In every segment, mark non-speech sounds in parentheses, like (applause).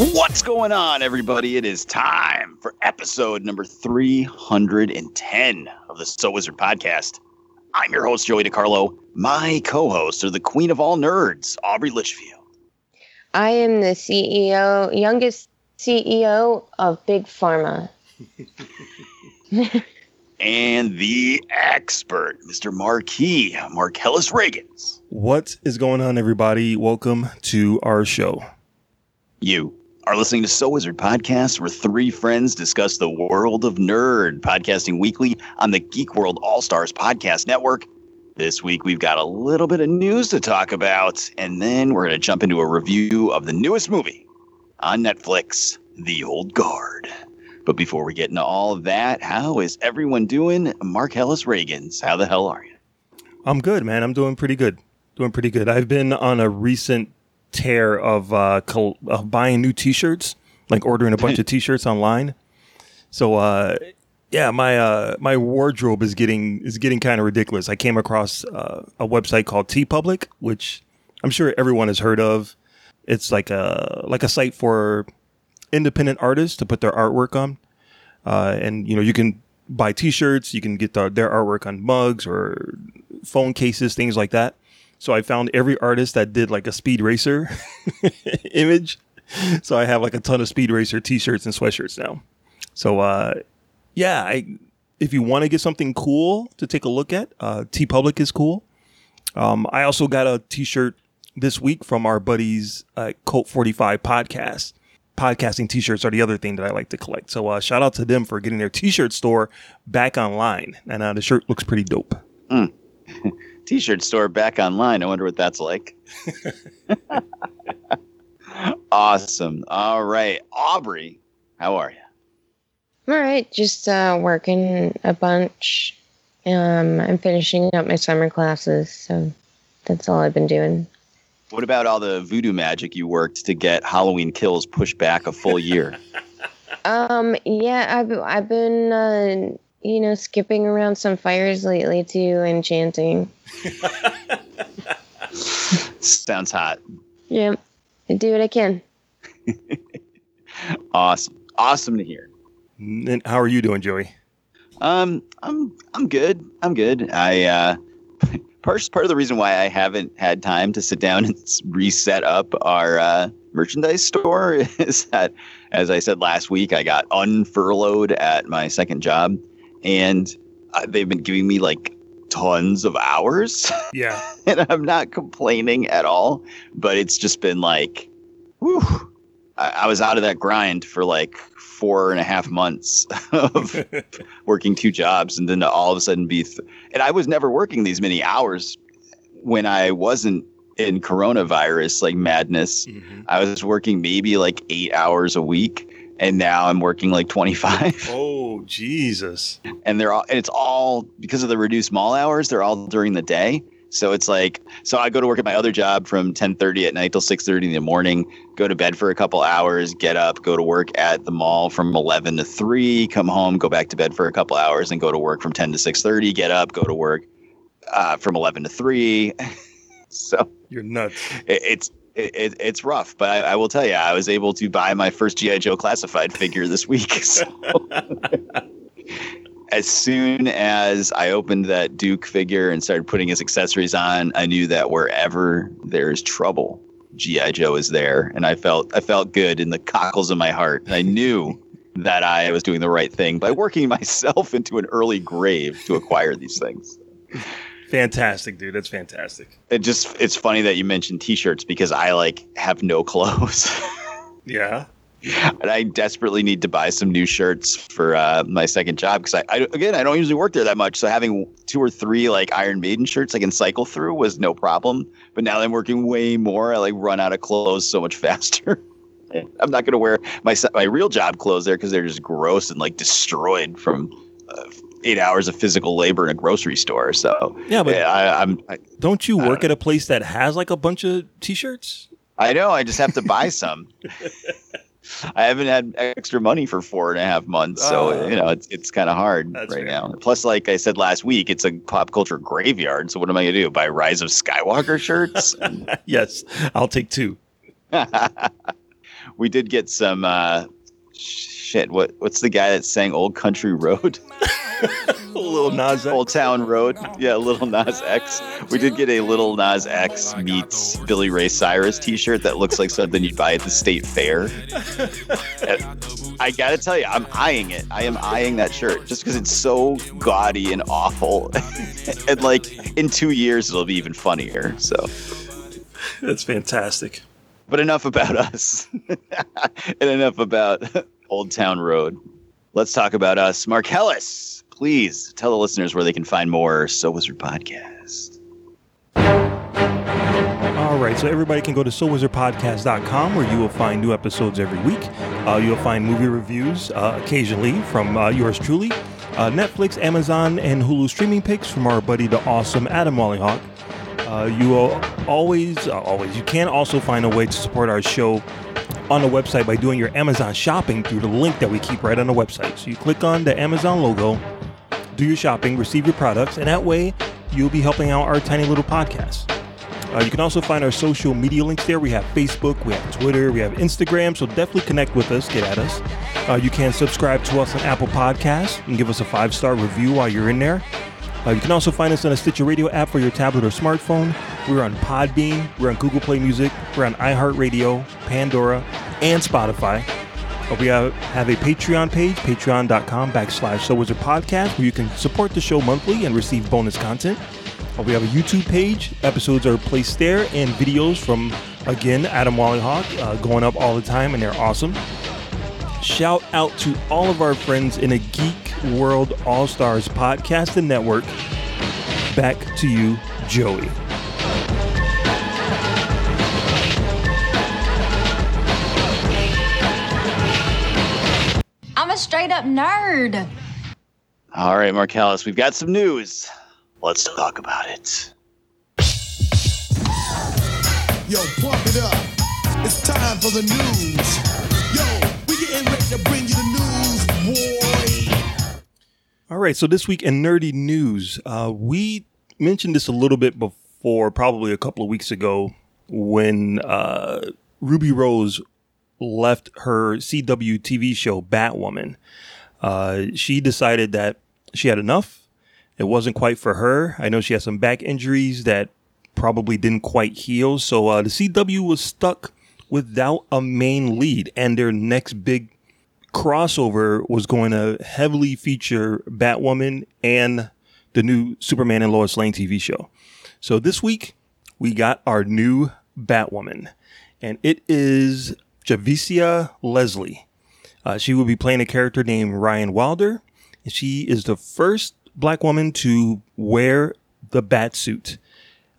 What's going on, everybody? It is time for episode number 310 of the So Wizard podcast. I'm your host, Joey DiCarlo. My co hosts are the queen of all nerds, Aubrey Litchfield, I am the CEO, youngest CEO of Big Pharma. (laughs) and the expert, Mr. Marquis, Marcellus Reagans. What is going on, everybody? Welcome to our show. You are listening to So Wizard Podcast, where three friends discuss the world of nerd, podcasting weekly on the Geek World All Stars Podcast Network. This week, we've got a little bit of news to talk about, and then we're going to jump into a review of the newest movie on Netflix, The Old Guard. But before we get into all of that, how is everyone doing? Marcellus Reagans, how the hell are you? I'm good, man. I'm doing pretty good. Doing pretty good. I've been on a recent tear of uh, col- of buying new T-shirts, like ordering a bunch of (laughs) T-shirts online. So, uh, yeah, my uh, my wardrobe is getting is getting kind of ridiculous. I came across uh, a website called TeePublic, which I'm sure everyone has heard of. It's like a like a site for independent artists to put their artwork on, uh, and you know you can buy T-shirts, you can get the, their artwork on mugs or phone cases, things like that. So I found every artist that did like a Speed Racer (laughs) image. So I have like a ton of Speed Racer T-shirts and sweatshirts now. So uh, yeah, I, if you want to get something cool to take a look at, uh, TeePublic is cool. Um, I also got a T-shirt this week from our buddies uh, Colt Forty Five podcast. Podcasting T-shirts are the other thing that I like to collect. So uh, shout out to them for getting their T-shirt store back online, and uh, the shirt looks pretty dope. (laughs) T-shirt store back online. I wonder what that's like. (laughs) awesome. All right, Aubrey, how are you? I'm all right, just uh, working a bunch. Um, I'm finishing up my summer classes, so that's all I've been doing. What about all the voodoo magic you worked to get Halloween Kills pushed back a full year? (laughs) Um, yeah, I've I've been uh, you know skipping around some fires lately too and chanting. Sounds hot. Yeah, I do what I can. (laughs) Awesome. Awesome to hear. And how are you doing, Joey? Um, I'm I'm good. I'm good. I uh, (laughs) part part of the reason why I haven't had time to sit down and reset up our uh, merchandise store (laughs) is that, as I said last week, I got unfurloughed at my second job, and uh, they've been giving me like tons of hours, (laughs) Yeah. and I'm not complaining at all. But it's just been like, whew, I, I was out of that grind for like four and a half months (laughs) of (laughs) working two jobs and then to all of a sudden be th- and i was never working these many hours when i wasn't in coronavirus like madness Mhm. i was working maybe like eight hours a week and now i'm working like 25 (laughs) Oh Jesus! and they're all and it's all because of the reduced mall hours they're all during the day so it's like so i go to work at my other job from 10.30 at night till 6.30 in the morning go to bed for a couple hours get up go to work at the mall from 11 to 3 come home go back to bed for a couple hours and go to work from 10 to 6.30 get up go to work uh, from 11 to 3 (laughs) so You're nuts. it, it's it, it's rough, but I, I will tell you, I was able to buy my first GI Joe classified figure this week. (laughs) So as soon as I opened that Duke figure and started putting his accessories on, I knew that wherever there's trouble, GI Joe is there, and I felt I felt good in the cockles of my heart. I knew that I was doing the right thing by working (laughs) myself into an early grave to acquire these things. Fantastic, dude. That's fantastic. It just it's funny that you mentioned t-shirts because I like have no (laughs) clothes. Yeah. and I desperately need to buy some new shirts for uh, my second job because I, I, again I don't usually work there that much. So having two or three like Iron Maiden shirts I can cycle through was no problem. But now that I'm working way more, I like run out of clothes so much (laughs) faster. I'm not going to wear my my real job clothes there because they're just gross and like destroyed from uh, eight hours of physical labor in a grocery store. So Yeah, but- I, I'm I, Don't you work don't at a place that has like a bunch of t-shirts? I know I just have to buy some. (laughs) I haven't had extra money for four and a half months, so Ah. you know it's it's kind of hard right fair. now. Plus, like I said last week, it's a pop culture graveyard. So what am I gonna do? Buy Rise of Skywalker shirts? (laughs) yes, I'll take two. (laughs) we did get some uh, shit. What what's the guy that sang "Old Country Road"? (laughs) Lil Nas X. Old Town Road. Yeah, Lil Nas X. We did get a Lil Nas X meets Billy Ray Cyrus T-shirt that looks like something you'd buy at the state fair. (laughs) I gotta tell you, I'm eyeing it. I am eyeing that shirt just because it's so gaudy and awful. (laughs) and like in two years, it'll be even funnier. So, That's fantastic. but enough about us, and enough about Old Town Road. Let's talk about us. Marcellus, please tell the listeners where they can find more So Wizard podcast. All right, so everybody can go to SoulWizardPodcast.com where you will find new episodes every week. Uh, you'll find movie reviews uh, occasionally from uh, yours truly, uh, Netflix, Amazon, and Hulu streaming picks from our buddy, the awesome Adam Wallyhawk. Uh, you will always, uh, always, you can also find a way to support our show on the website by doing your Amazon shopping through the link that we keep right on the website. So you click on the Amazon logo, do your shopping, receive your products, and that way you'll be helping out our tiny little podcast. Uh, you can also find our social media links there. We have Facebook, we have Twitter, we have Instagram, so definitely connect with us, get at us. Uh, you can subscribe to us on Apple Podcasts and give us a five star review while you're in there. Uh, you can also find us on a Stitcher Radio app for your tablet or smartphone. We're on Podbean, we're on Google Play Music, we're on iHeartRadio, Pandora, and Spotify. We have, a Patreon page, patreon.com backslash So Wizard Podcast, where you can support the show monthly and receive bonus content. We have a YouTube page. Episodes are placed there, and videos from, again, Adam Wallyhawk uh, going up all the time, and they're awesome. Shout out to all of our friends in a Geek World All Stars podcast and network. Back to you, Joey. Straight up nerd. All right, Marcellus, we've got some news. Let's talk about it. Yo, pump it up. It's time for the news. Yo, we getting ready to bring you the news, boy. All right, so this week in nerdy news, uh, we mentioned this a little bit before, probably a couple of weeks ago, when uh, Ruby Rose left her CW TV show Batwoman. Uh, she decided that she had enough. It wasn't quite for her. I know she had some back injuries that probably didn't quite heal. So uh, the CW was stuck without a main lead, and their next big crossover was going to heavily feature Batwoman and the new Superman and Lois Lane TV show. So this week we got our new Batwoman, and it is Javicia Leslie. Uh, she will be playing a character named Ryan Wilder, she is the first black woman to wear the bat suit,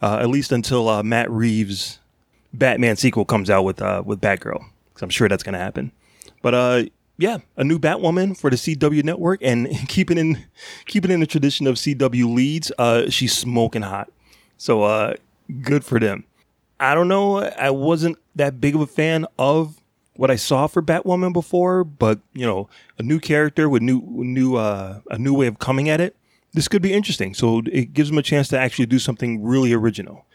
uh, at least until uh, Matt Reeves' Batman sequel comes out with uh, with Batgirl. Because I'm sure that's going to happen. But uh, yeah, a new Batwoman for the CW network, and (laughs) keeping in keeping in the tradition of CW leads, uh, she's smoking hot. So good for them. I don't know. I wasn't that big of a fan of what I saw for Batwoman before, but you know, a new character with new new uh, a new way of coming at it. This could be interesting. So it gives them a chance to actually do something really original.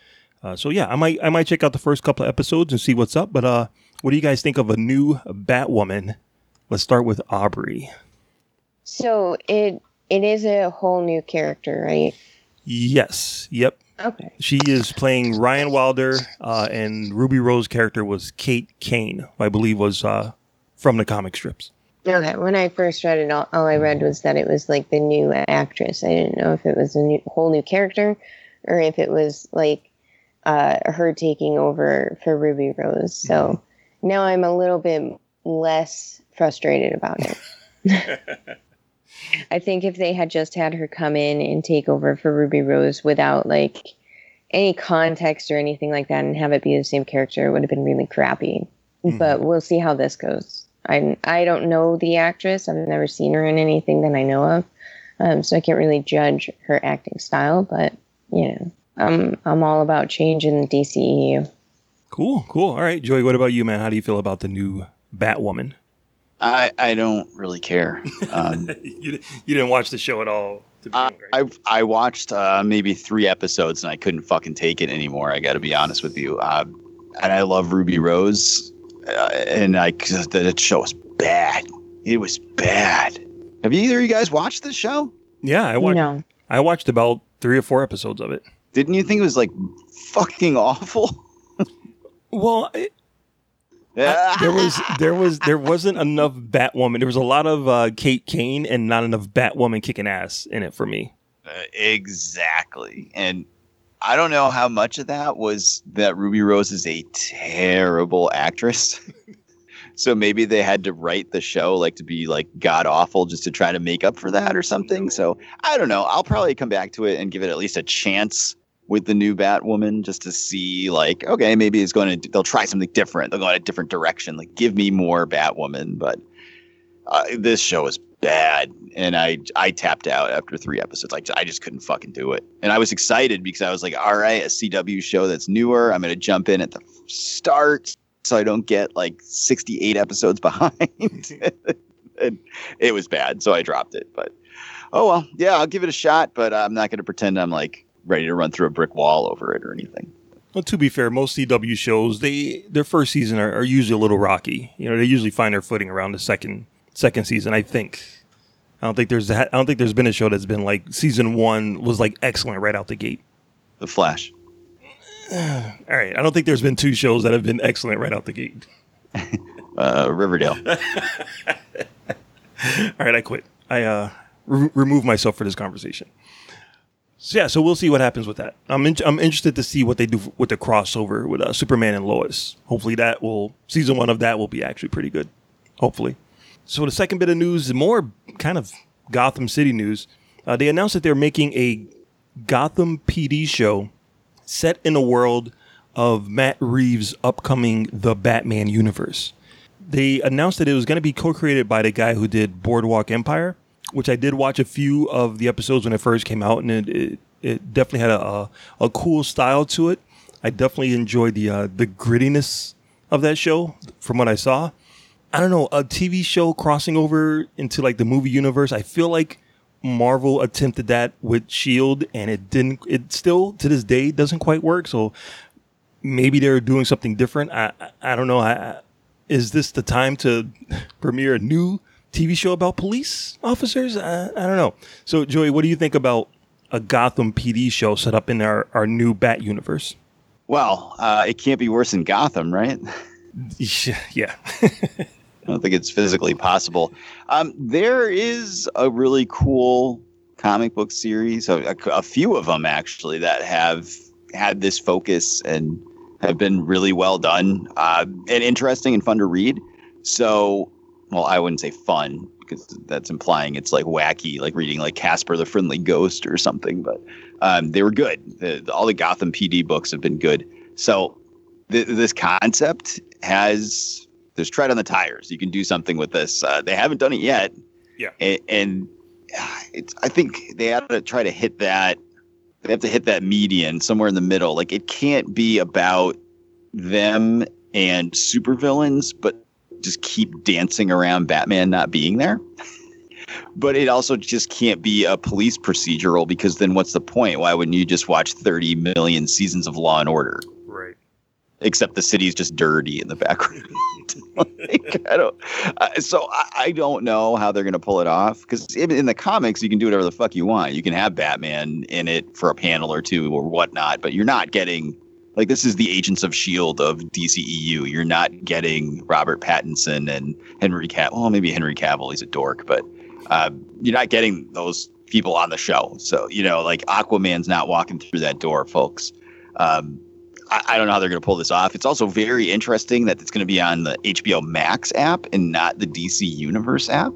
Uh, so yeah, I might I might check out the first couple of episodes and see what's up. But uh, what do you guys think of a new Batwoman? Let's start with Aubrey. So it it is a whole new character, right? Yes. Yep. Okay. She is playing Ryan Wilder, uh, and Ruby Rose character was Kate Kane, who I believe was uh, from the comic strips. Okay. When I first read it, all, all I read was that it was like the new actress. I didn't know if it was a new, whole new character or if it was like uh, her taking over for Ruby Rose. So now I'm a little bit less frustrated about it. (laughs) I think if they had just had her come in and take over for Ruby Rose without like any context or anything like that and have it be the same character, it would have been really crappy. Mhm. But we'll see how this goes. I I don't know the actress. I've never seen her in anything that I know of, um, so I can't really judge her acting style. But you know, I'm I'm all about change in the DCEU. Cool, cool. All right, Joey, what about you, man? How do you feel about the new Batwoman? I I don't really care. Um, (laughs) you, you didn't watch the show at all. To I, begin, right? I I watched uh, maybe three episodes and I couldn't fucking take it anymore. I got to be honest with you. Uh, and I love Ruby Rose, uh, and I that that show was bad. It was bad. Have either of you guys watched this show? yeah, I watched. No, I watched about three or four episodes of it. Didn't you think it was like fucking awful? (laughs) Well, it, (laughs) there was there was there wasn't enough Batwoman. There was a lot of uh, Kate Kane and not enough Batwoman kicking ass in it for me. Uh, exactly. And I don't know how much of that was that Ruby Rose is a terrible actress. (laughs) so maybe they had to write the show like to be like god awful just to try to make up for that or something. So I don't know. I'll probably come back to it and give it at least a chance with the new Batwoman just to see like okay maybe it's going to they'll try something different. They'll go in a different direction. Like give me more Batwoman, but uh, this show is bad. And i i tapped out after three episodes. Like i just couldn't fucking do it. And i was excited because i was like all right a cw show that's newer. I'm gonna jump in at the start so i don't get like 68 episodes (laughs) behind. And it was bad so i dropped it. But oh well. Yeah i'll give it a shot but i'm not gonna pretend i'm like ready to run through a brick wall over it or anything Well, to be fair, most CW shows they their first season are, are usually a little rocky. You know, they usually find their footing around the second second season. I think. I don't think there's that. I don't think there's been a show that's been like season one was like excellent right out the gate. the flash (sighs) All right, I don't think there's been two shows that have been excellent right out the gate. (laughs) uh riverdale (laughs) All right, I quit. I uh, re- remove myself for this conversation. So yeah, so we'll see what happens with that. I'm in- I'm interested to see what they do with the crossover with uh, Superman and Lois. Hopefully, that will season one of that will be actually pretty good. Hopefully. So the second bit of news more kind of Gotham City news. Uh, they announced that they're making a Gotham PD show set in a world of Matt Reeves' upcoming The Batman universe they announced that it was going to be co-created by the guy who did Boardwalk Empire, which I did watch a few of the episodes when it first came out, and it it, it definitely had a, a a cool style to it. I definitely enjoyed the uh, the grittiness of that show from what I saw. I don't know a TV show crossing over into like the movie universe. I feel like Marvel attempted that with Shield, and it didn't. It still to this day doesn't quite work. So maybe they're doing something different. I I, I don't know. I, is this the time to (laughs) premiere a new TV show about police officers? I, I don't know. So, Joey, what do you think about a Gotham PD show set up in our, our new Bat universe? well uh it can't be worse than gotham right (laughs) Yeah. yeah. (laughs) I don't think it's physically possible. Um, there is a really cool comic book series, a, a, a few of them actually, that have had this focus and have been really well done uh, and interesting and fun to read. So, well, I wouldn't say fun because that's implying it's like wacky, like reading like Casper the Friendly Ghost or something. But um, they were good. The, all the Gotham PD books have been good. So, th- this concept has there's tread on the tires. You can do something with this. Uh, they haven't done it yet. Yeah. And, and uh, it's I think they have to try to hit that. They have to hit that median somewhere in the middle. Like it can't be about them and supervillains, but just keep dancing around Batman not being there. but it also just can't be a police procedural because then what's the point? Why wouldn't you just watch 30 million seasons of Law and Order? Right. except the city's just dirty in the background. (laughs) like, I don't. Uh, so I, I don't know how they're going to pull it off because in the comics you can do whatever the fuck you want. You can have Batman in it for a panel or two or whatnot, but you're not getting like this is the Agents of Shield of DCEU. You're not getting Robert Pattinson and Henry Cavill. Well, maybe Henry Cavill. He's a dork, but uh, you're not getting those people on the show. So you know, like Aquaman's not walking through that door, folks. Um, I, I don't know how they're going to pull this off. It's also very interesting that it's going to be on the HBO Max app and not the DC Universe app.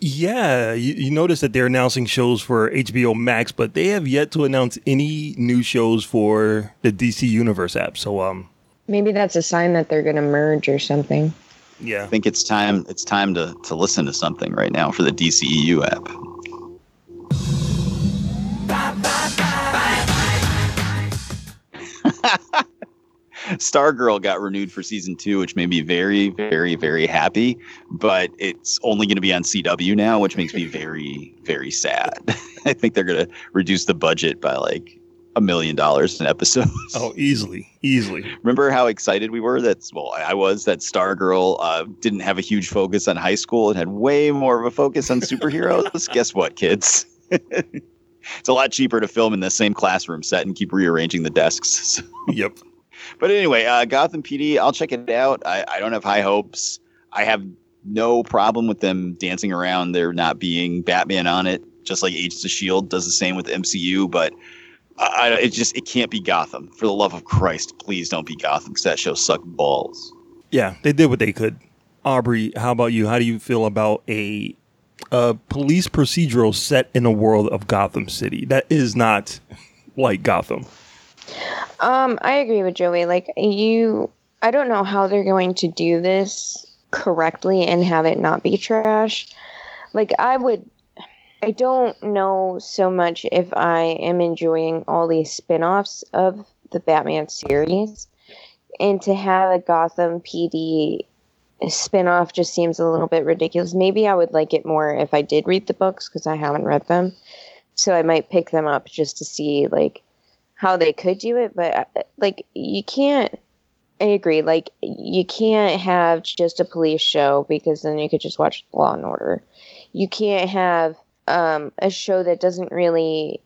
Yeah, you, you notice that they're announcing shows for HBO Max, but they have yet to announce any new shows for the DC Universe app. So, um, Maybe that's a sign that they're going to merge or something. yeah, I think it's time. It's time to to listen to something right now for the DCEU app. (laughs) Stargirl got renewed for season two, which made me very, very, very happy. But it's only going to be on CW now, which makes me very, very sad. (laughs) I think they're going to reduce the budget by like a million dollars an episode. (laughs) oh, easily, easily. Remember how excited we were? That's well, I was that Stargirl uh, didn't have a huge focus on high school and had way more of a focus on superheroes. (laughs) Guess what, kids? it's a lot cheaper to film in the same classroom set and keep rearranging the desks. So- Yep. But anyway, uh, Gotham PD, I'll check it out. I, I don't have high hopes. I have no problem with them dancing around there not being Batman on it, just like Agents of Shield does the same with the MCU. But I, it just it can't be Gotham. For the love of Christ, please don't be Gotham because that show sucked balls. Yeah, they did what they could. Aubrey, how about you? How do you feel about a, a police procedural set in a world of Gotham City that is not like Gotham? Um, I agree with Joey. Like you, I don't know how they're going to do this correctly and have it not be trash. Like I would, I don't know so much if I am enjoying all these spin-offs of the Batman series, and to have a Gotham PD spin-off just seems a little bit ridiculous. Maybe I would like it more if I did read the books because I haven't read them, so I might pick them up just to see like how they could do it, but uh, like you can't. I agree. Like you can't have just a police show because then you could just watch Law and Order. You can't have um, a show that doesn't really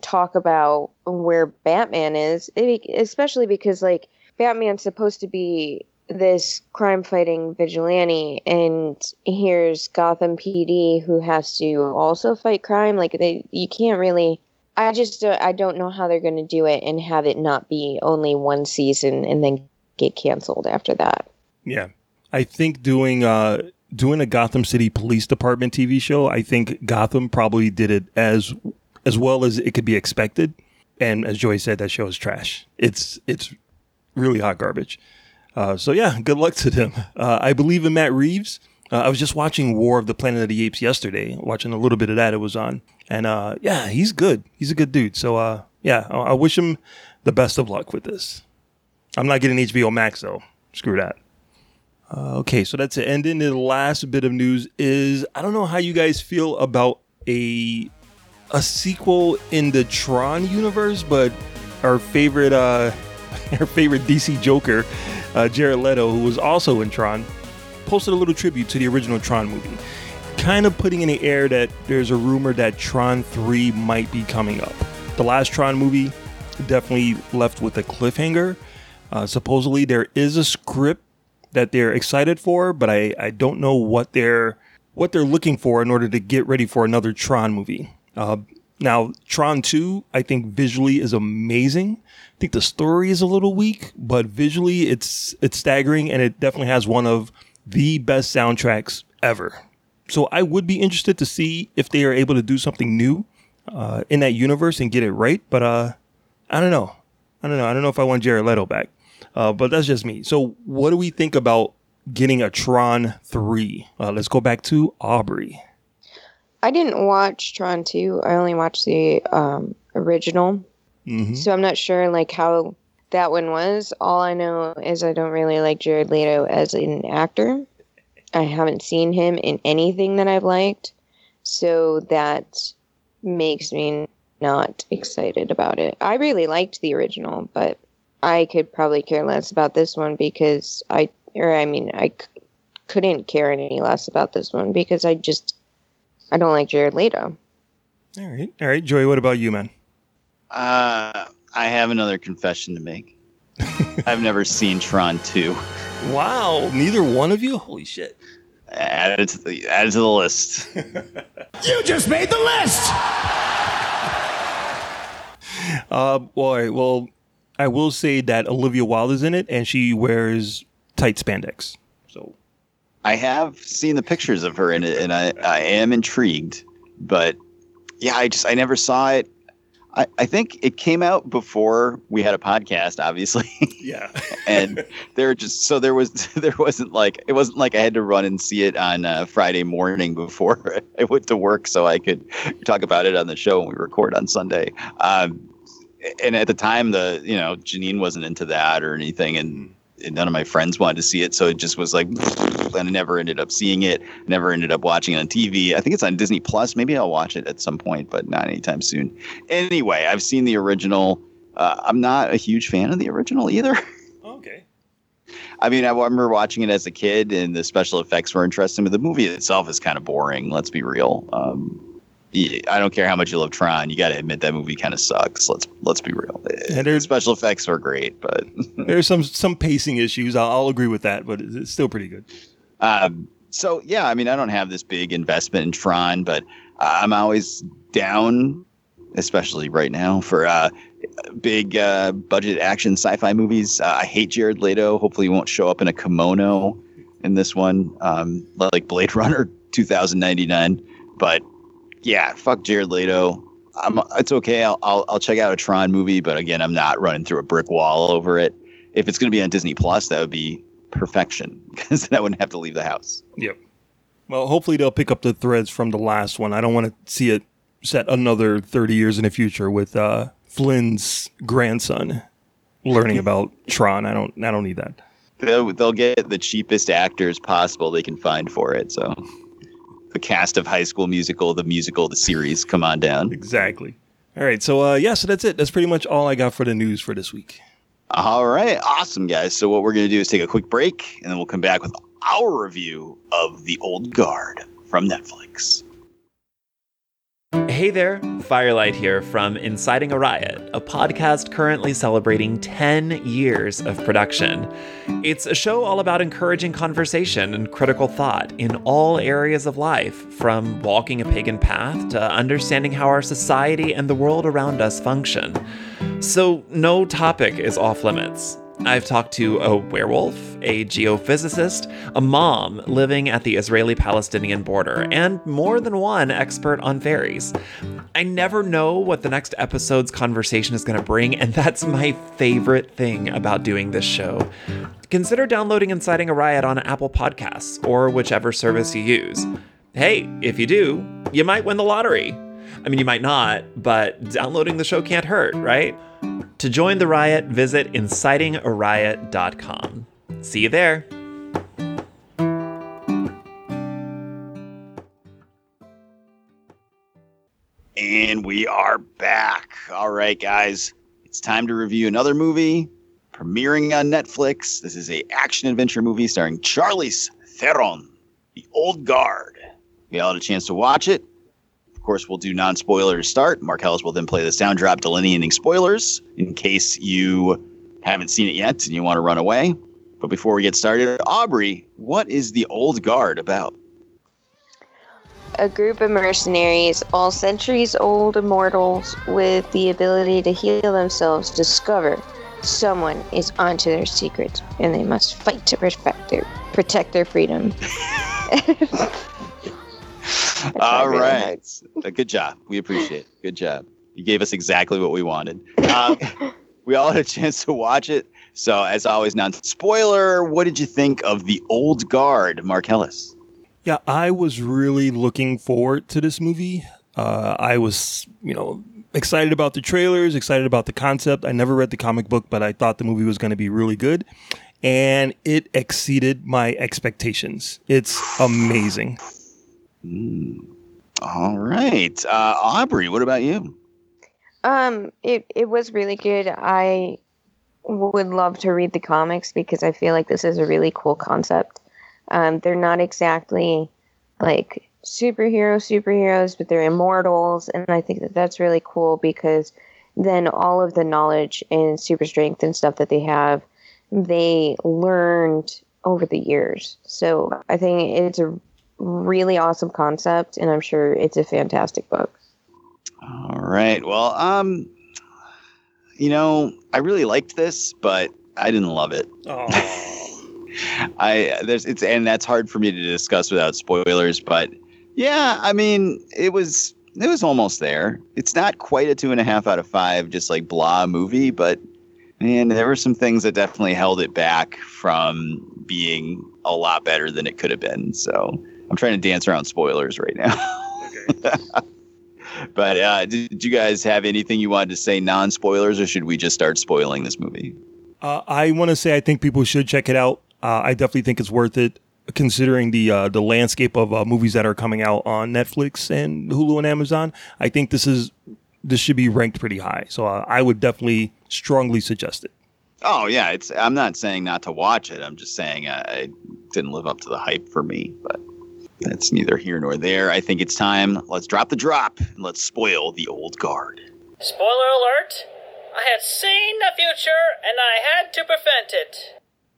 talk about where Batman is, it, especially because like Batman's supposed to be this crime fighting vigilante and here's Gotham PD who has to also fight crime like they you can't really I just don't, I don't know how they're going to do it and have it not be only one season and then get canceled after that. Yeah, I think doing uh doing a Gotham City Police Department TV show, I think Gotham probably did it as as well as it could be expected. And as Joy said, that show is trash. It's it's really hot garbage. Uh, so yeah, good luck to them. Uh, I believe in Matt Reeves. Uh, I was just watching War of the Planet of the Apes yesterday, watching a little bit of that. It was on, and uh, yeah, he's good. He's a good dude. So uh, yeah, I-, I wish him the best of luck with this. I'm not getting HBO Max though. Screw that. Uh, okay, so that's it. And then the last bit of news is I don't know how you guys feel about a a sequel in the Tron universe, but our favorite uh (laughs) our favorite DC Joker, uh, Jared Leto, who was also in Tron, posted a little tribute to the original Tron movie, kind of putting in the air that there's a rumor that Tron 3 might be coming up. The last Tron movie definitely left with a cliffhanger. Uh, supposedly there is a script that they're excited for, but I, I don't know what they're what they're looking for in order to get ready for another Tron movie. Uh, now, Tron 2, I think visually is amazing. I think the story is a little weak, but visually it's it's staggering and it definitely has one of the best soundtracks ever. So I would be interested to see if they are able to do something new uh, in that universe and get it right. But uh, I don't know. I don't know. I don't know if I want Jared Leto back. Uh, but that's just me. So what do we think about getting a Tron 3? Uh, let's go back to Aubrey. I didn't watch Tron 2. I only watched the um, original. Mhm. So I'm not sure like how that one was. All I know is I don't really like Jared Leto as an actor. I haven't seen him in anything that I've liked. So that makes me not excited about it. I really liked the original, but I could probably care less about this one because I, or I mean, I c- couldn't care any less about this one because I just, I don't like Jared Leto. All right. All right. Joey, what about you, man? Uh, I have another confession to make. I've never seen Tron 2. Wow. Neither one of you? Holy shit. Add it to the add it to the list. You just made the list! Uh, boy, well, I will say that Olivia Wilde is in it, and she wears tight spandex. So I have seen the pictures of her in it, and I, I am intrigued. But yeah, I just I never saw it. I, I think it came out before we had a podcast, obviously. (laughs) yeah, (laughs) and there just so there was (laughs) there wasn't like it wasn't like I had to run and see it on uh, Friday morning before I went to work so I could talk about it on the show when we record on Sunday. Um, and at the time, the you know Janine wasn't into that or anything, and, and none of my friends wanted to see it, so it just was like, (laughs) and I never ended up seeing it. Never ended up watching it on TV. I think it's on Disney Plus. Maybe I'll watch it at some point, but not anytime soon. Anyway, I've seen the original. Uh, I'm not a huge fan of the original either. (laughs) Okay. I mean, I remember watching it as a kid, and the special effects were interesting, but the movie itself is kind of boring. Let's be real. Um, I don't care how much you love Tron. You got to admit that movie kind of sucks. Let's let's be real. And the special effects are great, but (laughs) there's some some pacing issues. I'll, I'll, agree with that, but it's still pretty good. Um, so yeah, I mean, I don't have this big investment in Tron, but I'm always down, especially right now for uh, big uh, budget action sci-fi movies. Uh, I hate Jared Leto. Hopefully, he won't show up in a kimono in this one, um, like Blade Runner 2099. But yeah, fuck Jared Leto. I'm, it's okay. I'll, I'll, I'll check out a Tron movie, but again, I'm not running through a brick wall over it. If it's going to be on Disney Plus, that would be perfection (laughs) because then I wouldn't have to leave the house. Yep. Well, hopefully they'll pick up the threads from the last one. I don't want to see it set another 30 years in the future with uh, Flynn's grandson learning about Tron. I don't. I don't need that. They'll, they'll get the cheapest actors possible they can find for it. So the cast of High School Musical, the musical, the series. Come on down. Exactly. All right. So uh, yeah, so that's it. That's pretty much all I got for the news for this week. All right. Awesome, guys. So what we're gonna do is take a quick break, and then we'll come back with our review of The Old Guard from Netflix. Hey there, Firelight here from Inciting a Riot, a podcast currently celebrating 10 years of production. It's a show all about encouraging conversation and critical thought in all areas of life, from walking a pagan path to understanding how our society and the world around us function. So, no topic is off limits. I've talked to a werewolf, a geophysicist, a mom living at the Israeli Palestinian border, and more than one expert on fairies. I never know what the next episode's conversation is going to bring, and that's my favorite thing about doing this show. Consider downloading Inciting a Riot on Apple Podcasts or whichever service you use. Hey, if you do, you might win the lottery. I mean, you might not, but downloading the show can't hurt, right? To join the riot, visit incitingariot.com. See you there. And we are back. All right, guys. It's time to review another movie premiering on Netflix. This is a action adventure movie starring Charlize Theron, The Old Guard. We all had a chance to watch it. Of course, we'll do non-spoilers start. Marcellus will then play the sound drop delineating spoilers in case you haven't seen it yet and you want to run away. But before we get started, Aubrey, what is The Old Guard about? a group of mercenaries, all centuries old immortals with the ability to heal themselves, discover someone is onto their secrets and they must fight to protect their, protect their freedom. (laughs) (laughs) (laughs) All right. Good job. We appreciate it. Good job. You gave us exactly what we wanted. Um, we all had a chance to watch it. So, as always, non spoiler, what did you think of The Old Guard, Marcellus? Yeah, I was really looking forward to this movie. Uh, I was, you know, excited about the trailers, excited about the concept. I never read the comic book, but I thought the movie was going to be really good. And it exceeded my expectations. It's amazing. Mm. All right. Uh, Aubrey, what about you? Um, it, it was really good. I would love to read the comics because I feel like this is a really cool concept. Um, they're not exactly like superhero superheroes, but they're immortals, and I think that that's really cool because then all of the knowledge and super strength and stuff that they have, they learned over the years. So I think it's a really awesome concept, and I'm sure it's a fantastic book. All right. Well, um, you know, I really liked this, but I didn't love it. (laughs) I there's it's and that's hard for me to discuss without spoilers, but yeah, I mean, it was it was almost there. It's not quite a two and a half out of five, just like blah movie, but man, there were some things that definitely held it back from being a lot better than it could have been. So I'm trying to dance around spoilers right now. (laughs) but uh, did, you guys have anything you wanted to say non spoilers, or should we just start spoiling this movie? Uh, I want to say I think people should check it out. Uh, I definitely think it's worth it, considering the uh, the landscape of uh, movies that are coming out on Netflix and Hulu and Amazon. I think this is this should be ranked pretty high. So uh, I would definitely strongly suggest it. Oh yeah, it's. I'm not saying not to watch it. I'm just saying uh, it didn't live up to the hype for me. But that's neither here nor there. I think it's time. Let's drop the drop and let's spoil the old guard. Spoiler alert! I had seen the future and I had to prevent it.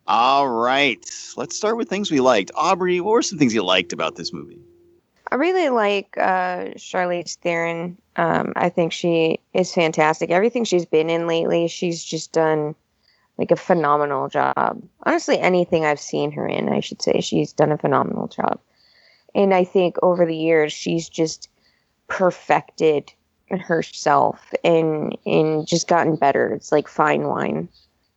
All right, let's start with things we liked. Aubrey, what were some things you liked about this movie? I really like uh, Charlize Theron. Um, I think she is fantastic. Everything she's been in lately, she's just done like a phenomenal job. Honestly, anything I've seen her in, I should say, she's done a phenomenal job. And I think over the years, she's just perfected herself and and just gotten better. It's like fine wine.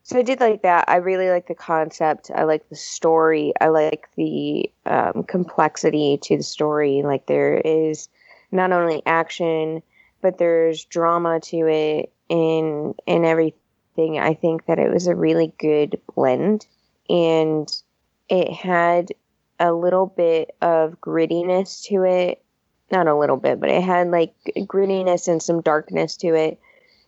So I did like that. I really like the concept. I like the story. I like the um, complexity to the story. Like there is not only action, but there's drama to it and and everything. I think that it was a really good blend, and it had a little bit of grittiness to it. Not a little bit, but it had like grittiness and some darkness to it.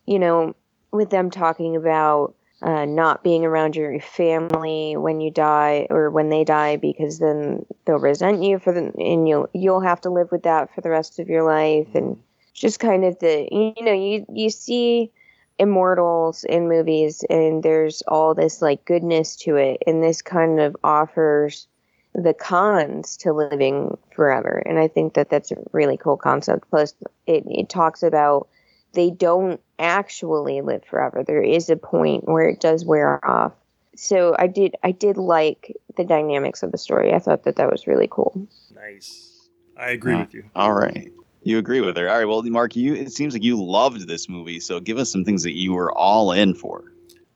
You know, with them talking about uh, not being around your family when you die or when they die because then they'll resent you for the and you'll you'll have to live with that for the rest of your life and just kind of the you know you you see immortals in movies and there's all this like goodness to it and this kind of offers the cons to living forever and i think that that's a really cool concept plus it, it talks about they don't actually live forever. There is a point where it does wear off. So I did I did like the dynamics of the story. I thought that that was really cool. Nice. I agree with you. All right. You agree with her. All right. Well, Mark, you it seems like you loved this movie, so give us some things that you were all in for.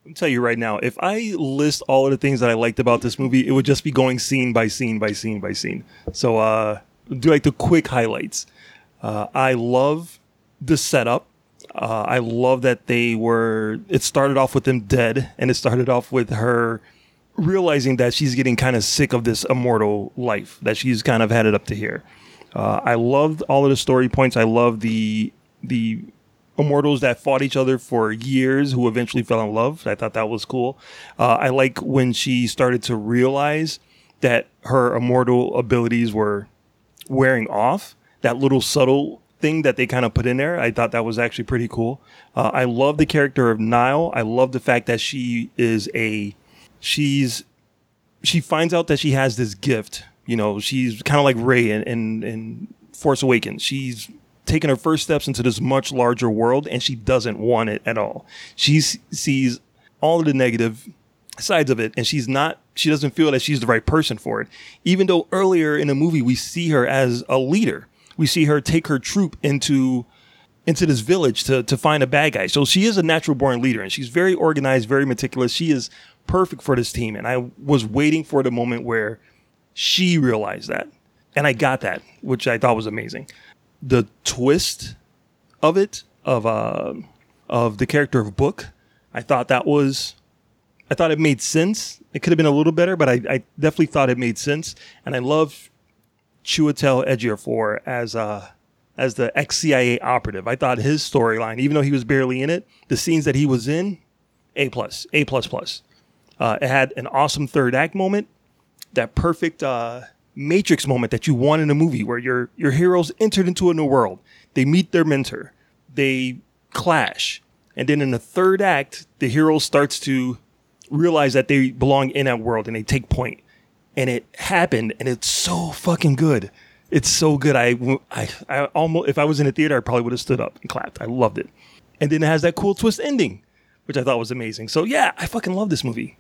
Me tell you right now, if I list all of the things that I liked about this movie, it would just be going scene by scene by scene by scene. So uh do like the quick highlights. Uh, I love the setup. Uh, I love that they were. It started off with them dead, and it started off with her realizing that she's getting kind of sick of this immortal life. That she's kind of had it up to here. Uh, I loved all of the story points. I love the the immortals that fought each other for years who eventually fell in love. I thought that was cool. Uh, I like when she started to realize that her immortal abilities were wearing off. That little subtle thing that they kind of put in there. I thought that was actually pretty cool. Uh, I love the character of Nile. I love the fact that she is a she's she finds out that she has this gift. You know, she's kind of like Rey in, in in Force Awakens. She's taken her first steps into this much larger world, and she doesn't want it at all. She sees all of the negative sides of it, and she's not. She doesn't feel that she's the right person for it. Even though earlier in the movie we see her as a leader we see her take her troop into into this village to to find a bad guy. So she is a natural born leader and she's very organized, very meticulous. She is perfect for this team. And I was waiting for the moment where she realized that. And I got that, which I thought was amazing. The twist of it, of uh of the character of Book, I thought that was I thought it made sense. It could have been a little better, but I, I definitely thought it made sense. And I love Chiwetel Ejiofor as uh as the ex CIA operative. I thought his storyline, even though he was barely in it, the scenes that he was in, a plus, a plus plus. Uh, it had an awesome third act moment, that perfect uh, Matrix moment that you want in a movie, where your your heroes entered into a new world. They meet their mentor, they clash, and then in the third act, the hero starts to realize that they belong in that world and they take point. and it happened and it's so fucking good it's so good I, I i almost if i was in a theater i probably would have stood up and clapped i loved it and then it has that cool twist ending which I thought was amazing. So yeah, I fucking love this movie.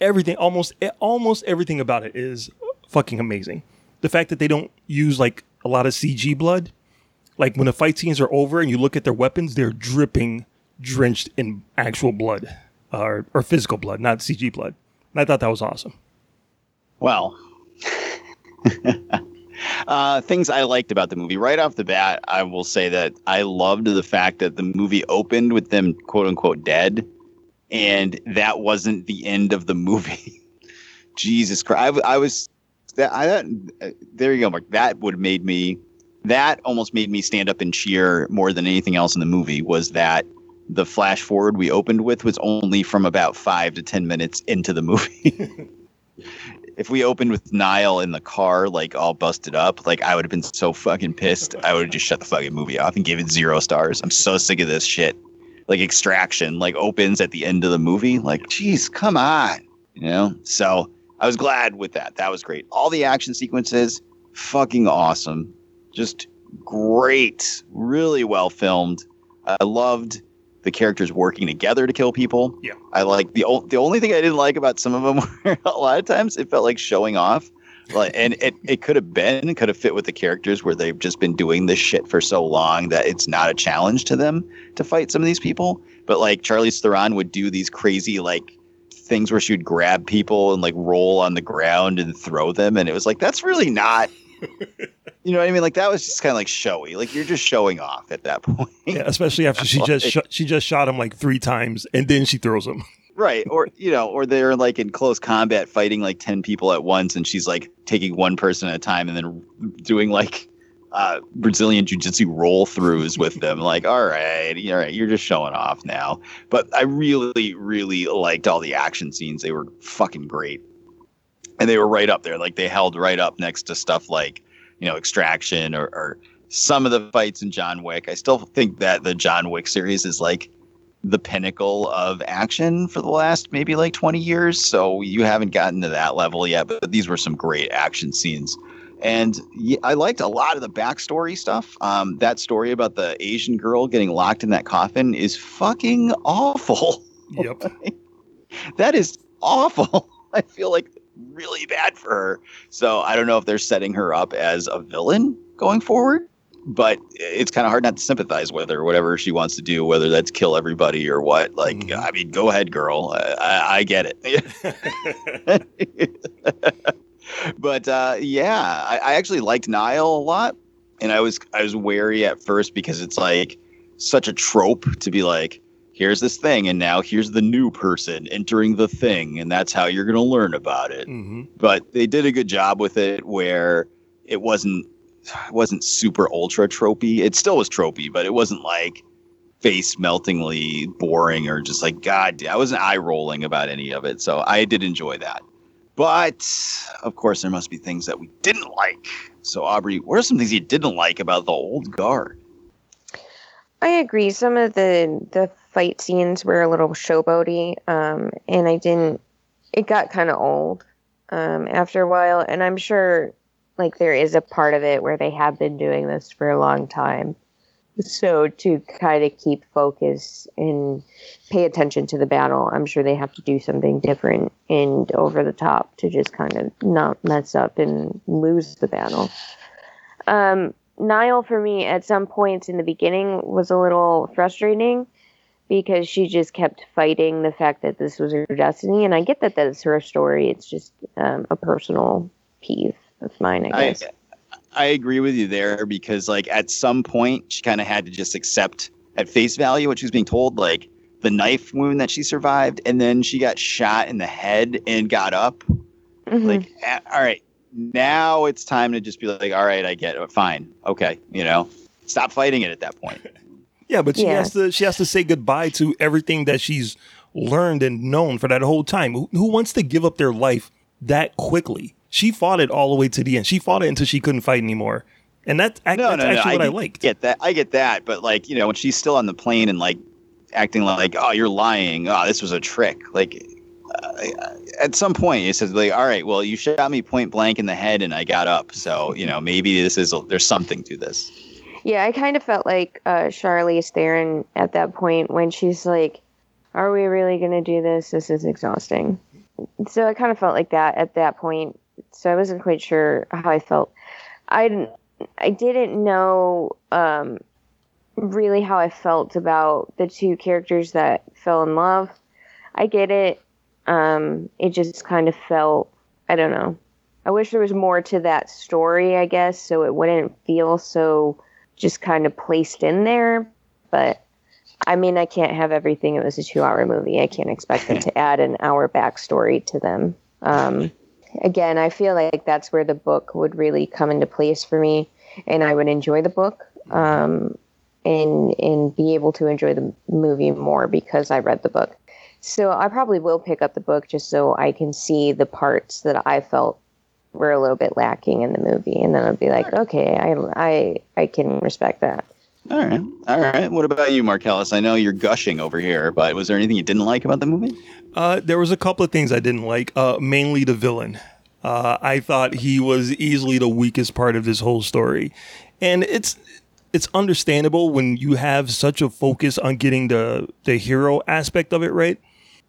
Everything, almost almost everything about it is fucking amazing. The fact that they don't use like a lot of CG blood, like when the fight scenes are over and you look at their weapons, they're dripping, drenched in actual blood, or or physical blood, not CG blood. And I thought that was awesome. Well, (laughs) uh, things I liked about the movie right off the bat, I will say that I loved the fact that the movie opened with them quote unquote dead, and that wasn't the end of the movie. (laughs) Jesus Christ! I, I was that I that, uh, there you go, Mark. That would have made me that almost made me stand up and cheer more than anything else in the movie. Was that the flash forward we opened with was only from about five to ten minutes into the movie. (laughs) if we opened with Nile in the car, like all busted up, like I would have been so fucking pissed. I would have just shut the fucking movie off and gave it zero stars. I'm so sick of this shit. Like Extraction, like opens at the end of the movie. Like, geez, come on, you know. So I was glad with that. That was great. All the action sequences, fucking awesome. Just great. Really well filmed. I loved the characters working together to kill people. Yeah. I like the o- the only thing I didn't like about some of them (laughs) were a lot of times it felt like showing off. Like, and it, it could have been, could have fit with the characters where they've just been doing this shit for so long that it's not a challenge to them to fight some of these people. But like Charlize Theron would do these crazy like things where she would grab people and like roll on the ground and throw them, and it was like that's really not. (laughs) You know what I mean? Like that was just kind of like showy. Like you're just showing off at that (laughs) point. Yeah, especially after she just shot, she just shot him like three times and then she throws him. (laughs) right or you know or they're like in close combat fighting like 10 people at once and she's like taking one person at a time and then doing like uh brazilian jiu-jitsu roll throughs with them. Like all right all right you're just showing off now. But i really really liked all the action scenes. They were fucking great. And they were right up there. Like they held right up next to stuff like you know extraction or, or some of the fights in john wick. I still think that the john wick series is like the pinnacle of action for the last maybe like 20 years. So you haven't gotten to that level yet, but these were some great action scenes. And I liked a lot of the backstory stuff. Um, that story about the Asian girl getting locked in that coffin is fucking awful. (laughs) Yep. that is awful. (laughs) I feel like really bad for her. So I don't know if they're setting her up as a villain going forward, but it's kind of hard not to sympathize with her, whatever she wants to do, whether that's kill everybody or what. Like, I mean, go ahead, girl. I, I, I get it. (laughs) but uh, yeah, I, I actually liked Nile a lot, and I was I was wary at first because it's like such a trope to be like, here's this thing, and now here's the new person entering the thing, and that's how you're gonna learn about it. hmm But they did a good job with it, where it wasn't it wasn't super ultra tropey. It still was tropey, but it wasn't like face meltingly boring or just like God. I wasn't eye rolling about any of it, so I did enjoy that. But of course, there must be things that we didn't like. So Aubrey, what are some things you didn't like about the old guard? I agree. Some of the the fight scenes were a little showboaty, um, and I didn't. It got kind of old um, after a while, and I'm sure like there is a part of it where they have been doing this for a long time. So to kind of keep focus and pay attention to the battle, I'm sure they have to do something different and over the top to just kind of not mess up and lose the battle. Um, Nile, for me, at some points in the beginning, was a little frustrating because she just kept fighting the fact that this was her destiny. And I get that that's her story. It's just um, a personal peeve of mine, I guess. I agree with you there because like at some point she kind of had to just accept at face value what she was being told, like the knife wound that she survived, and then she got shot in the head and got up. Mhm. Like, all right, now it's time to just be like, all right, I get it, fine, okay, you know, stop fighting it at that point. (laughs) Yeah, but she Yeah. has to she has to say goodbye to everything that she's learned and known for that whole time. Who, who wants to give up their life that quickly? She fought it all the way to the end. She fought it until she couldn't fight anymore. And that's, ac- No, that's no, no, actually what I, get- liked. Get that? I get that, but like you know, when she's still on the plane and like acting like, oh, you're lying. Oh, this was a trick. Like uh, at some point, it says like, all right, well, you shot me point blank in the head and I got up. So you know, maybe this is there's something to this. Yeah, I kind of felt like uh, Charlize Theron at that point when she's like, are we really going to do this? This is exhausting. So I kind of felt like that at that point. So I wasn't quite sure how I felt. I didn't, I didn't know um, really how I felt about the two characters that fell in love. I get it. Um, it just kind of felt, I don't know. I wish there was more to that story, I guess, so it wouldn't feel so just kind of placed in there. But I mean, I can't have everything. It was a two hour movie. I can't expect them to (laughs) add an hour backstory to them. Um, again, I feel like that's where the book would really come into place for me, and I would enjoy the book um, and and be able to enjoy the movie more because I read the book. So I probably will pick up the book just so I can see the parts that I felt were a little bit lacking in the movie, and then I'll be like, okay, I I I can respect that. All right. All right. What about you, Marcellus? I know you're gushing over here, but was there anything you didn't like about the movie? Uh, there was a couple of things I didn't like, uh, mainly the villain. Uh, I thought he was easily the weakest part of this whole story, and it's it's understandable when you have such a focus on getting the the hero aspect of it right.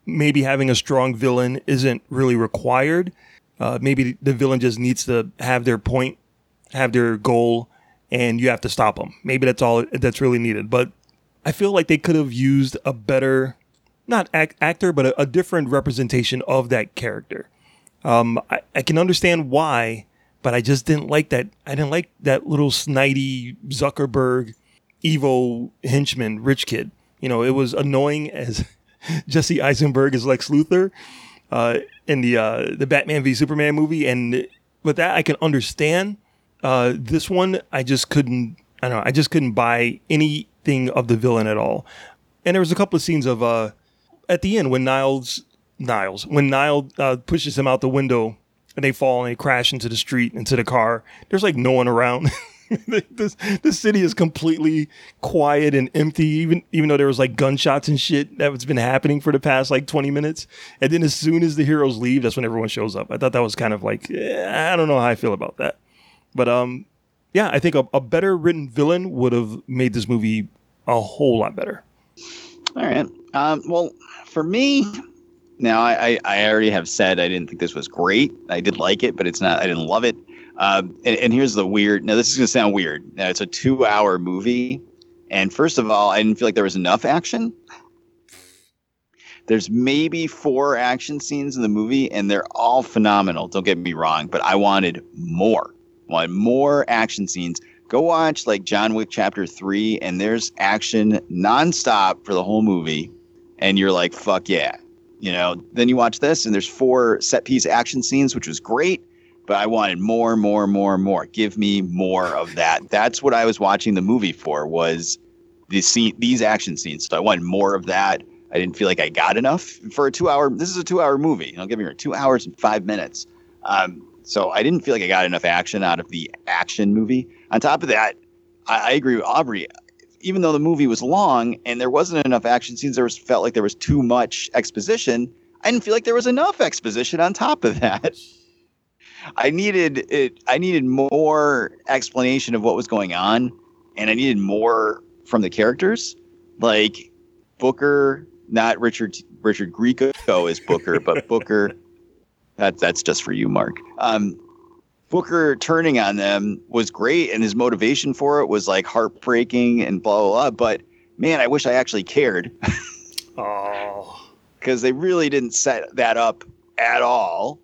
Maybe having a strong villain isn't really required. Uh, maybe the villain just needs to have their point, have their goal, and you have to stop them. Maybe that's all that's really needed. But I feel like they could have used a better, not act, actor, but a, a, different representation of that character. Um, I, I can understand why, but I just didn't like that. I didn't like that little snidey Zuckerberg, Evo henchman, rich kid. You know, it was annoying as (laughs) Jesse Eisenberg as Lex Luthor uh, in the uh, the Batman v Superman movie, and with that I can understand uh, this one, I just couldn't. I don't know. I just couldn't buy anything of the villain at all. And there was a couple of scenes of uh, at the end when Niles Niles when Niles uh, pushes him out the window and they fall and they crash into the street into the car. There's like no one around. (laughs) this the city is completely quiet and empty, even even though there was like gunshots and shit that has been happening for the past like 20 minutes. And then as soon as the heroes leave, that's when everyone shows up. I thought that was kind of like eh, I don't know how I feel about that. But um, yeah, I think a, a better written villain would have made this movie a whole lot better. All right. Um, well, for me, now I, I already have said I didn't think this was great. I did like it, but it's not. I didn't love it. Um, and, and, here's the weird. Now this is gonna sound weird. Now it's a two-hour movie, and first of all, I didn't feel like there was enough action. There's maybe four action scenes in the movie, and they're all phenomenal. Don't get me wrong, but I wanted more want more action scenes, go watch like John Wick Chapter 3, and there's action nonstop for the whole movie. And you're like, fuck yeah. You know, then you watch this, and there's four set piece action scenes, which was great, but I wanted more, more, more, more. Give me more of that. That's what I was watching the movie for was the scene, these action scenes. So I wanted more of that. I didn't feel like I got enough for a two hour. This is a two hour movie. Don't get me wrong, two hours and five minutes. Um, so I didn't feel like I got enough action out of the action movie. On top of that, I, I agree with Aubrey. Even though the movie was long and there wasn't enough action scenes, there was felt like there was too much exposition. I didn't feel like there was enough exposition on top of that. (laughs) I needed it. I needed more explanation of what was going on, and I needed more from the characters, like Booker, not Richard. Richard Grieco is Booker, but (laughs) Booker that that's just for you, Mark. Um, Booker turning on them was great, and his motivation for it was like heartbreaking and blah blah. blah but man, I wish I actually cared. (laughs) oh, because they really didn't set that up at all.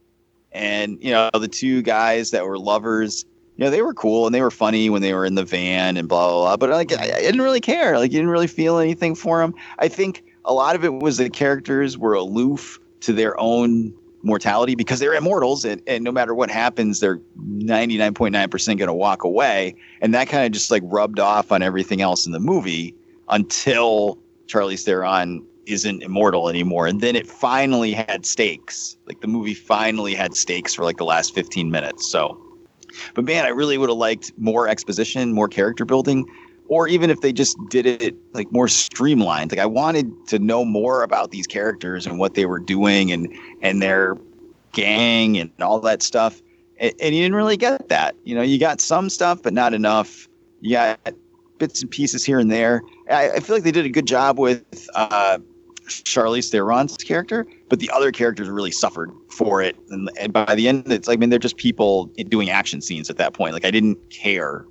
And you know, the two guys that were lovers, you know, they were cool and they were funny when they were in the van and blah blah blah. But like, I, I didn't really care. Like, you didn't really feel anything for them. I think a lot of it was the characters were aloof to their own mortality because they're immortals and, and no matter what happens they're 99.9% going to walk away. And that kind of just like rubbed off on everything else in the movie until Charlize Theron isn't immortal anymore. And then it finally had stakes. Like the movie finally had stakes for like the last 15 minutes. So but man I really would have liked more exposition more character building or even if they just did it like more streamlined. Like i wanted to know more about these characters and what they were doing and and their gang and all that stuff. And, and you didn't really get that. You know you got some stuff but not enough. You got bits and pieces here and there. I, I feel like they did a good job with uh, Charlize Theron's character, but the other characters really suffered for it. And, and by the end, it's like, I mean, they're just people doing action scenes at that point. Like, I didn't care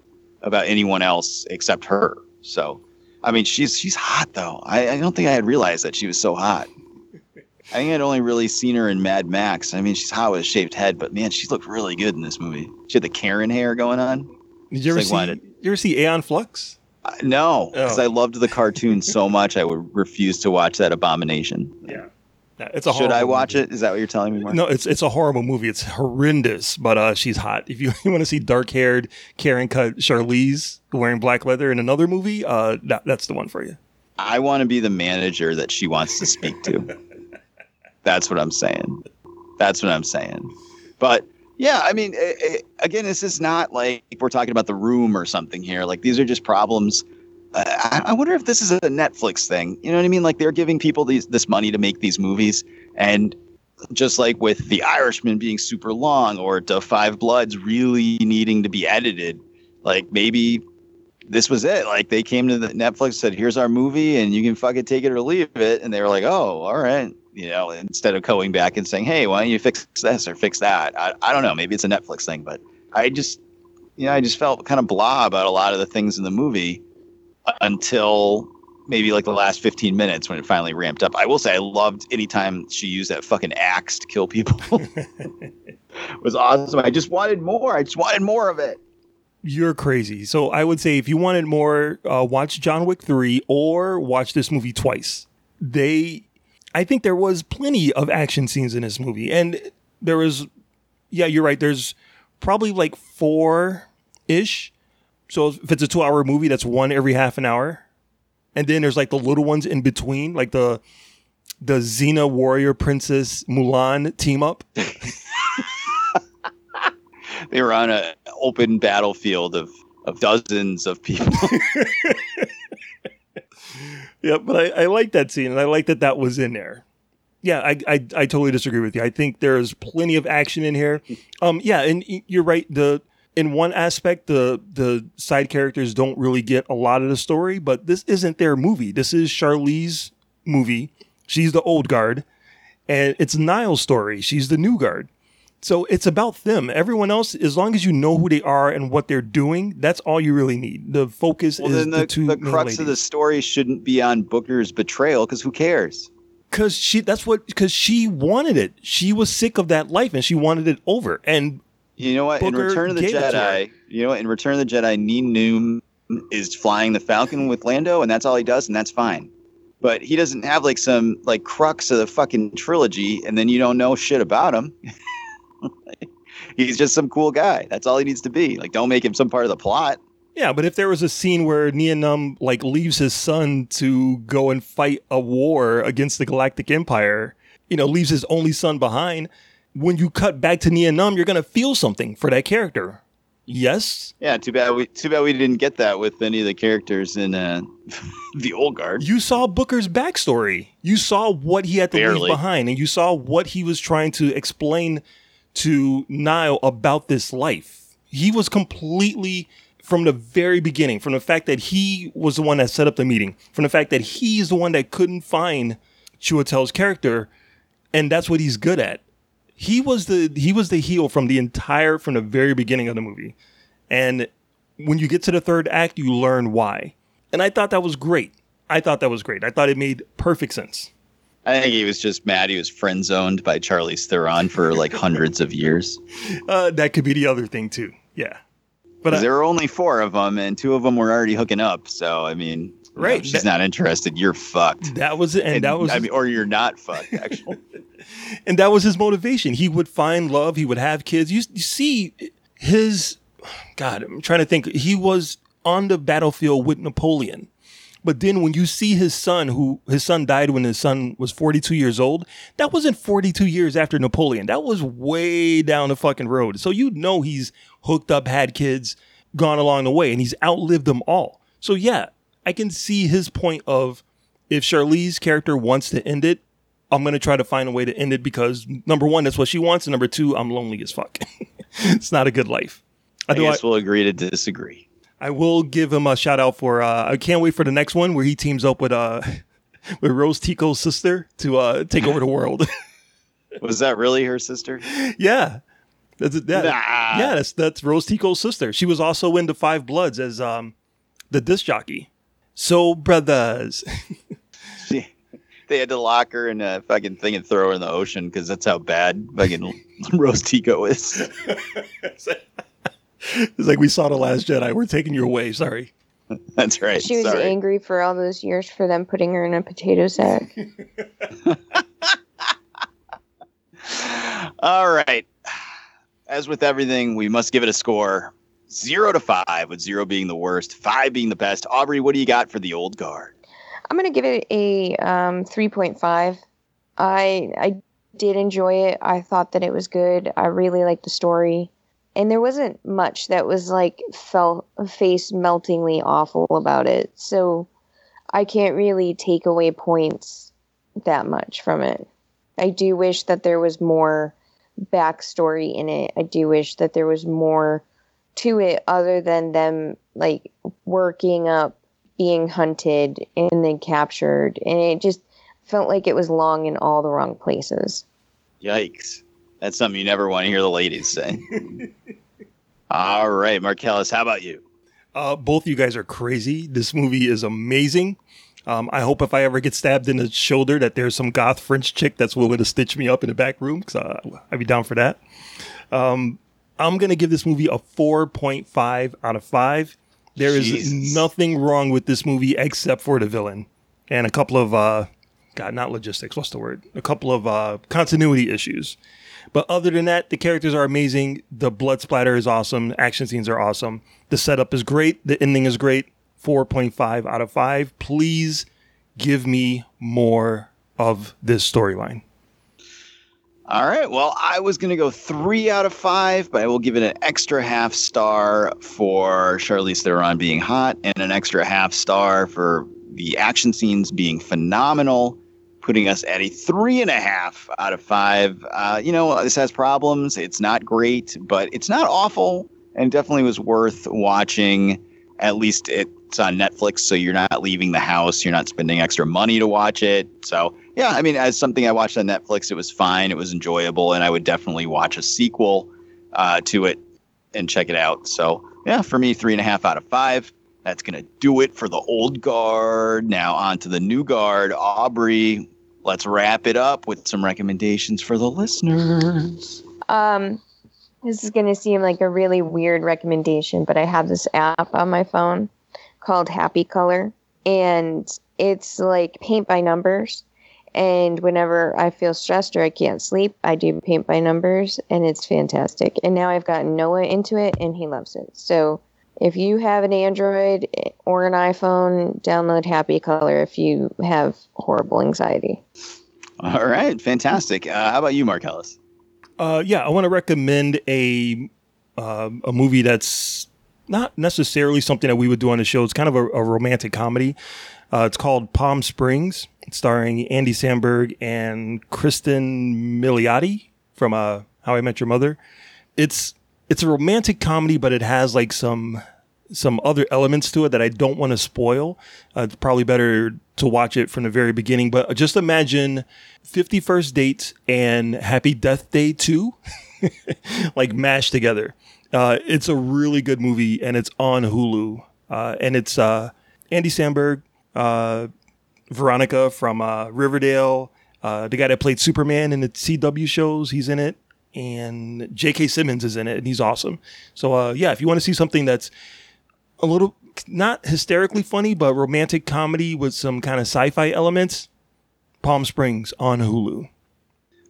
about anyone else except her. So, I mean, she's she's hot though. I, I don't think I had realized that she was so hot. I think I'd only really seen her in Mad Max. I mean, she's hot with a shaved head, but man, she looked really good in this movie. She had the Karen hair going on. Did you ever It's like, see? did- You ever see Aeon Flux? Uh, no, because Oh. I loved the cartoon so much, I would refuse to watch that abomination. Yeah. It's a Should I watch movie. it? Is that what you're telling me, Mark? No, it's it's a horrible movie. It's horrendous, but uh, she's hot. If you, (laughs) you want to see dark haired Karen cut Charlize wearing black leather in another movie, uh, that, that's the one for you. I want to be the manager that she wants to speak to. That's what I'm saying. That's what I'm saying. But yeah, I mean, eh, eh, again, this is not like we're talking about the room or something here. Like these are just problems. I, I wonder if this is a Netflix thing. You know what I mean? Like they're giving people these this money to make these movies, and just like with The Irishman being super long or The Five Bloods really needing to be edited, like maybe this was it. Like they came to the Netflix said, "Here's our movie, and you can fucking take it or leave it." And they were like, "Oh, all right." You know, instead of going back and saying, "Hey, why don't you fix this or fix that?" I, I don't know. Maybe it's a Netflix thing, but I just, you know, I just felt kind of blah about a lot of the things in the movie until maybe like the last 15 minutes when it finally ramped up. I will say I loved anytime she used that fucking axe to kill people. (laughs) it was awesome. I just wanted more. I just wanted more of it. You're crazy. So I would say if you wanted more, uh, watch John Wick 3 or watch this movie twice. They, I think there was plenty of action scenes in this movie. And there was, yeah, you're right. There's probably like four ish. So if it's a two hour movie, that's one every half an hour. And then there's like the little ones in between, like the, the Xena warrior princess Mulan team up. (laughs) They were on an open battlefield of, of dozens of people. (laughs) Yeah, but I, I like that scene, and I like that that was in there. Yeah, I, I I totally disagree with you. I think there's plenty of action in here. Um, yeah, and you're right. The in one aspect, the the side characters don't really get a lot of the story, but this isn't their movie. This is Charlize's movie. She's the old guard, and it's Nile's story. She's the new guard. So it's about them. Everyone else, as long as you know who they are and what they're doing, that's all you really need. The focus well, is the, the, two the crux of the story shouldn't be on Booker's betrayal because who cares? Cause she that's what because she wanted it. She was sick of that life and she wanted it over. And You know what? Booker in Return of the gave it to her. Jedi, you know what? In Return of the Jedi, Nien Nunb is flying the Falcon with Lando, and that's all he does, and that's fine. But he doesn't have like some like crux of the fucking trilogy, and then you don't know shit about him. (laughs) He's just some cool guy. That's all he needs to be. Like, don't make him some part of the plot. yeah, but if there was a scene where Nien Nunb like leaves his son to go and fight a war against the Galactic Empire, you know, leaves his only son behind, when you cut back to Nien Nunb, you're gonna feel something for that character. Yes, Yeah, too bad we too bad we didn't get that with any of the characters in uh, (laughs) the old guard. you saw Booker's backstory. You saw what he had to Barely. leave behind, and you saw what he was trying to explain to Nile about this life. He was completely from the very beginning, from the fact that he was the one that set up the meeting, from the fact that he's the one that couldn't find Chiwetel's character, and that's what he's good at. He was the he was the heel from the entire from the very beginning of the movie. And when you get to the third act, you learn why. And I thought that was great. I thought that was great. I thought it made perfect sense. I think he was just mad. He was friend zoned by Charlize Theron for like hundreds of years. (laughs) Uh, that could be the other thing too. Yeah. but I- there were only four of them, and two of them were already hooking up. So I mean, you know, Right, she's that- not interested. You're fucked. that was it, and, that was I mean, or you're not fucked. Actually, (laughs) and that was his motivation. He would find love. He would have kids. You, you see his God. I'm trying to think. He was on the battlefield with Napoleon, but then when you see his son, who his son died when his son was 42 years old, that wasn't 42 years after Napoleon. That was way down the fucking road. So you know he's hooked up, had kids, gone along the way, and he's outlived them all. So yeah, I can see his point of if Charlize's character wants to end it, I'm gonna try to find a way to end it because number one, that's what she wants, and number two, I'm lonely as fuck. (laughs) it's not a good life. I Although guess we'll agree to disagree. I will give him a shout out for. Uh, I can't wait for the next one where he teams up with uh, (laughs) with Rose Tico's sister to uh, take over the world. (laughs) Was that really her sister? yeah. That's, that, Nah. Yeah, that's that's Rose Tico's sister. She was also in the Five Bloods as um the disc jockey. So brothers. (laughs) She, they had to lock her in a fucking thing and throw her in the ocean because that's how bad fucking (laughs) Rose Tico is. it's like we saw the last Jedi. We're taking you away. Sorry. That's right. She was Sorry. angry for all those years for them putting her in a potato sack. (laughs) All right. As with everything, we must give it a score. Zero to five, with zero being the worst, five being the best. Aubrey, what do you got for the old guard? I'm gonna give it a um, 3.5. I I did enjoy it. I thought that it was good. I really liked the story, and there wasn't much that was like felt face meltingly awful about it. So I can't really take away points that much from it. I do wish that there was more backstory in it. I do wish that there was more to it other than them like working up being hunted and then captured and it just felt like it was long in all the wrong places Yikes. That's something you never want to hear the ladies say. (laughs) All right, Marcellus, how about you? Uh, both you guys are crazy. This movie is amazing. Um, I hope if I ever get stabbed in the shoulder that there's some goth French chick that's willing to stitch me up in the back room because uh, I'd be down for that. Um, I'm gonna give this movie a 4.5 out of five. There is Jesus. nothing wrong with this movie except for the villain and a couple of uh, God, not logistics. What's the word? A couple of uh, continuity issues. But other than that, the characters are amazing. The blood splatter is awesome. Action scenes are awesome. The setup is great. The ending is great. 4.5 out of 5. Please give me more of this storyline. All right. Well, I was going to go three out of five, but I will give it an extra half star for Charlize Theron being hot and an extra half star for the action scenes being phenomenal, putting us at a three and a half out of five. Uh, you know, this has problems. It's not great, but it's not awful and definitely was worth watching. At least it's on Netflix, so you're not leaving the house. You're not spending extra money to watch it. So, yeah, I mean, as something I watched on Netflix, it was fine. It was enjoyable, and I would definitely watch a sequel uh, to it and check it out. So, yeah, for me, three and a half out of five. That's to do it for the old guard. Now, on to the new guard. Aubrey, let's wrap it up with some recommendations for the listeners. um this is going to seem like a really weird recommendation but i have this app on my phone called happy color and it's like paint by numbers and whenever i feel stressed or i can't sleep i do paint by numbers and it's fantastic and now i've gotten noah into it and he loves it so if you have an android or an iphone download happy color if you have horrible anxiety All right, fantastic. Uh, how about you, Marcellus? Uh, yeah, I want to recommend a um a movie that's not necessarily something that we would do on the show. It's kind of a, a romantic comedy. Uh, it's called Palm Springs, starring Andy Samberg and Kristen Milioti from uh, How I Met Your Mother. It's it's a romantic comedy, but it has like some some other elements to it that I don't want to spoil. Uh, it's probably better to watch it from the very beginning. But just imagine 51st Dates and Happy Death Day 2, (laughs) like mashed together. Uh, it's a really good movie and it's on Hulu. Uh, and it's uh, Andy Samberg, uh, Veronica from uh, Riverdale, uh, the guy that played Superman in the CW shows, he's in it. And J.K. Simmons is in it, and he's awesome. So, yeah, if you want to see something that's a little not hysterically funny, but romantic comedy with some kind of sci-fi elements. Palm Springs on Hulu.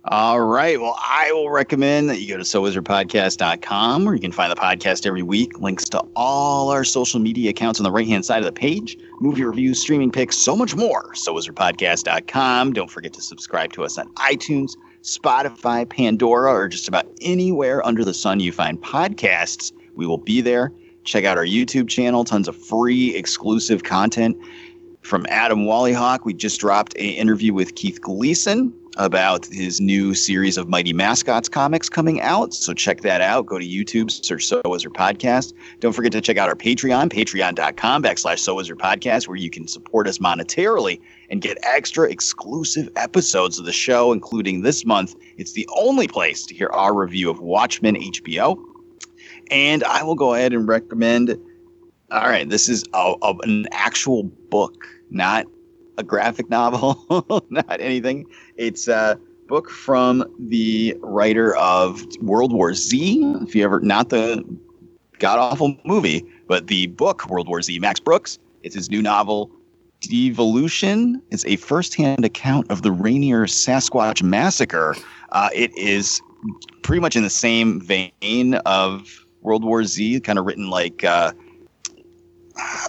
All right. Well, I will recommend that you go to sowizardpodcast.com where you can find the podcast every week. Links to all our social media accounts on the right hand side of the page, movie reviews, streaming picks, so much more. Sowizardpodcast.com. Don't forget to subscribe to us on iTunes, Spotify, Pandora, or just about anywhere under the sun you find podcasts. We will be there. Check out our YouTube channel, tons of free exclusive content from Adam Wallyhawk. We just dropped an interview with Keith Gleason about his new series of Mighty Mascots comics coming out. So check that out. Go to YouTube, search So Wizard Podcast. Don't forget to check out our Patreon, patreon.com backslash So Wizard Podcast, where you can support us monetarily and get extra exclusive episodes of the show, including this month. It's the only place to hear our review of Watchmen HBO. And I will go ahead and recommend. All right, this is a, a, an actual book, not a graphic novel, (laughs) not anything. It's a book from the writer of World War Z. If you ever, not the god awful movie, but the book World War Z, Max Brooks. It's his new novel, Devolution. It's a first-hand account of the Rainier Sasquatch massacre. Uh, it is pretty much in the same vein of World War Z, kind of written like uh,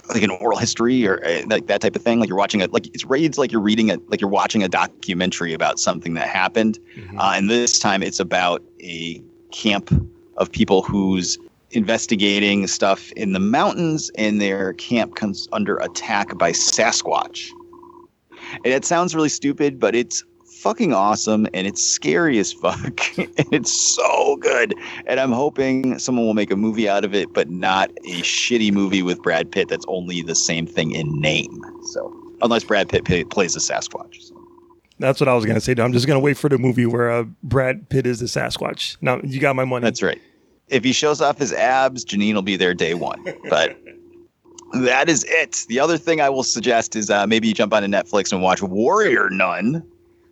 like an oral history or uh, like that type of thing. Like you're watching it, like it's reads like you're reading it, like you're watching a documentary about something that happened. Mm-hmm. Uh, and this time it's about a camp of people who's investigating stuff in the mountains, and their camp comes under attack by Sasquatch. And it sounds really stupid, but it's fucking awesome and it's scary as fuck. (laughs) and it's so good. And I'm hoping someone will make a movie out of it, but not a shitty movie with Brad Pitt that's only the same thing in name. So, unless Brad Pitt p- plays a Sasquatch. So. That's what I was gonna say. I'm just gonna wait for the movie where uh, Brad Pitt is the Sasquatch. Now you got my money. That's right. If he shows off his abs, Janine will be there day one. But (laughs) that is it. The other thing I will suggest is uh, maybe you jump onto Netflix and watch Warrior Nun,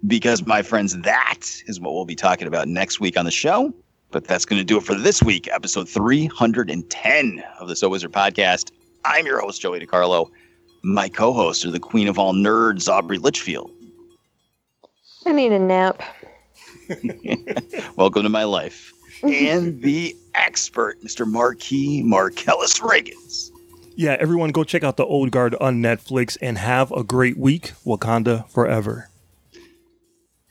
because my friends, that is what we'll be talking about next week on the show. But that's going to do it for this week, episode 310 of the So Wizard podcast. I'm your host, Joey DiCarlo. My co hosts are the queen of all nerds, Aubrey Litchfield. I need a nap. (laughs) Welcome to my life. And (laughs) the expert, Mr. Marquis Marcellus Reagans. Yeah, everyone go check out the Old Guard on Netflix and have a great week. Wakanda forever.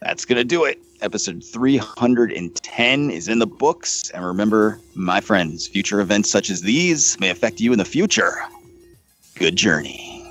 That's going to do it. Episode 310 is in the books. And remember, my friends, future events such as these may affect you in the future. Good journey.